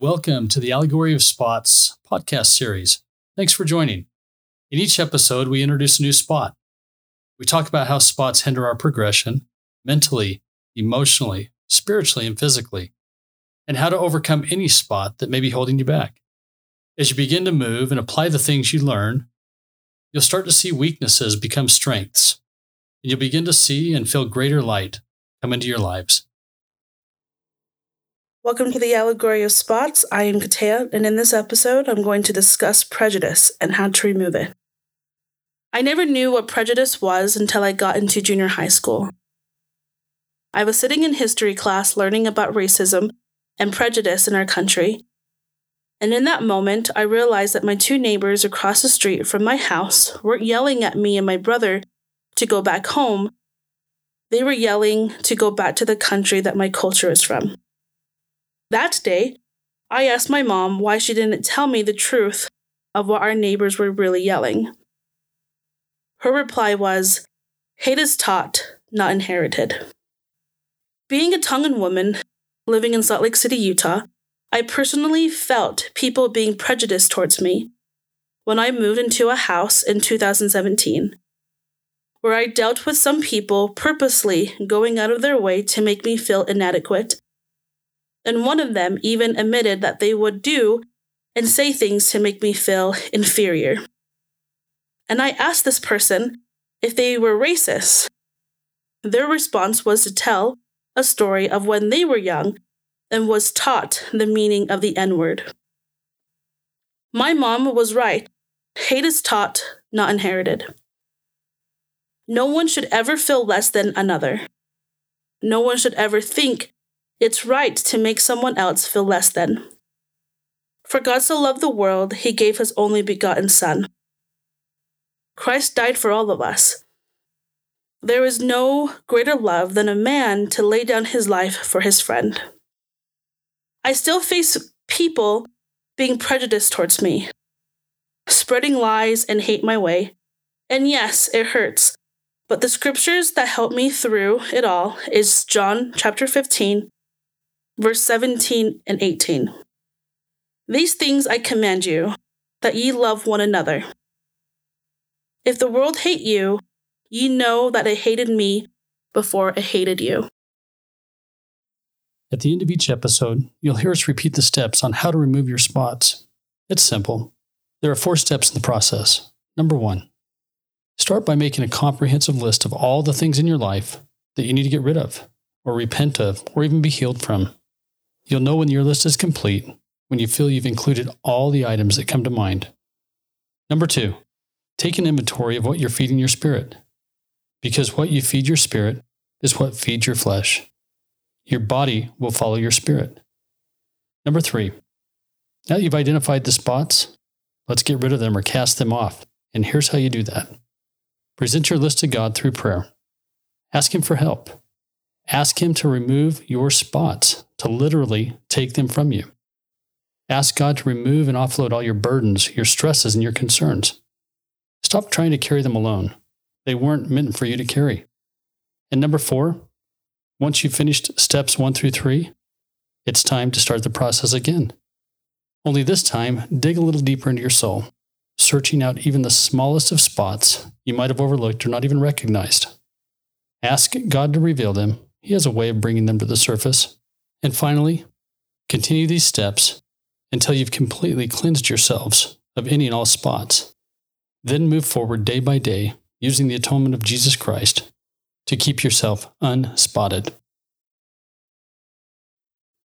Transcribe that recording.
Welcome to the Allegory of Spots podcast series. Thanks for joining. In each episode, we introduce a new spot. We talk about how spots hinder our progression mentally, emotionally, spiritually, and physically, and how to overcome any spot that may be holding you back. As you begin to move and apply the things you learn, you'll start to see weaknesses become strengths, and you'll begin to see and feel greater light come into your lives. Welcome to the Allegory of Spots. I am Katea, and in this episode, I'm going to discuss prejudice and how to remove it. I never knew what prejudice was until I got into junior high school. I was sitting in history class learning about racism and prejudice in our country, and in that moment, I realized that my two neighbors across the street from my house weren't yelling at me and my brother to go back home. They were yelling to go back to the country that my culture is from. That day, I asked my mom why she didn't tell me the truth of what our neighbors were really yelling. Her reply was, Hate is taught, not inherited. Being a Tongan woman living in Salt Lake City, Utah, I personally felt people being prejudiced towards me when I moved into a house in 2017, where I dealt with some people purposely going out of their way to make me feel inadequate and one of them even admitted that they would do and say things to make me feel inferior. And I asked this person if they were racist. Their response was to tell a story of when they were young and was taught the meaning of the N word. My mom was right. Hate is taught, not inherited. No one should ever feel less than another. No one should ever think it's right to make someone else feel less than. For God so loved the world, he gave his only begotten Son. Christ died for all of us. There is no greater love than a man to lay down his life for his friend. I still face people being prejudiced towards me, spreading lies and hate my way. And yes, it hurts. But the scriptures that help me through it all is John chapter 15, verse 17 and 18. These things I command you, that ye love one another. If the world hate you, ye know that it hated me before it hated you. At the end of each episode, you'll hear us repeat the steps on how to remove your spots. It's simple. There are four steps in the process. Number one, start by making a comprehensive list of all the things in your life that you need to get rid of, or repent of, or even be healed from. You'll know when your list is complete when you feel you've included all the items that come to mind. Number two, take an inventory of what you're feeding your spirit. Because what you feed your spirit is what feeds your flesh. Your body will follow your spirit. Number three, now that you've identified the spots, let's get rid of them or cast them off. And here's how you do that present your list to God through prayer. Ask Him for help. Ask Him to remove your spots, to literally take them from you. Ask God to remove and offload all your burdens, your stresses, and your concerns. Stop trying to carry them alone. They weren't meant for you to carry. And number four, once you've finished steps one through three, it's time to start the process again. Only this time, dig a little deeper into your soul, searching out even the smallest of spots you might have overlooked or not even recognized. Ask God to reveal them he has a way of bringing them to the surface. And finally, continue these steps until you've completely cleansed yourselves of any and all spots. Then move forward day by day using the atonement of Jesus Christ to keep yourself unspotted.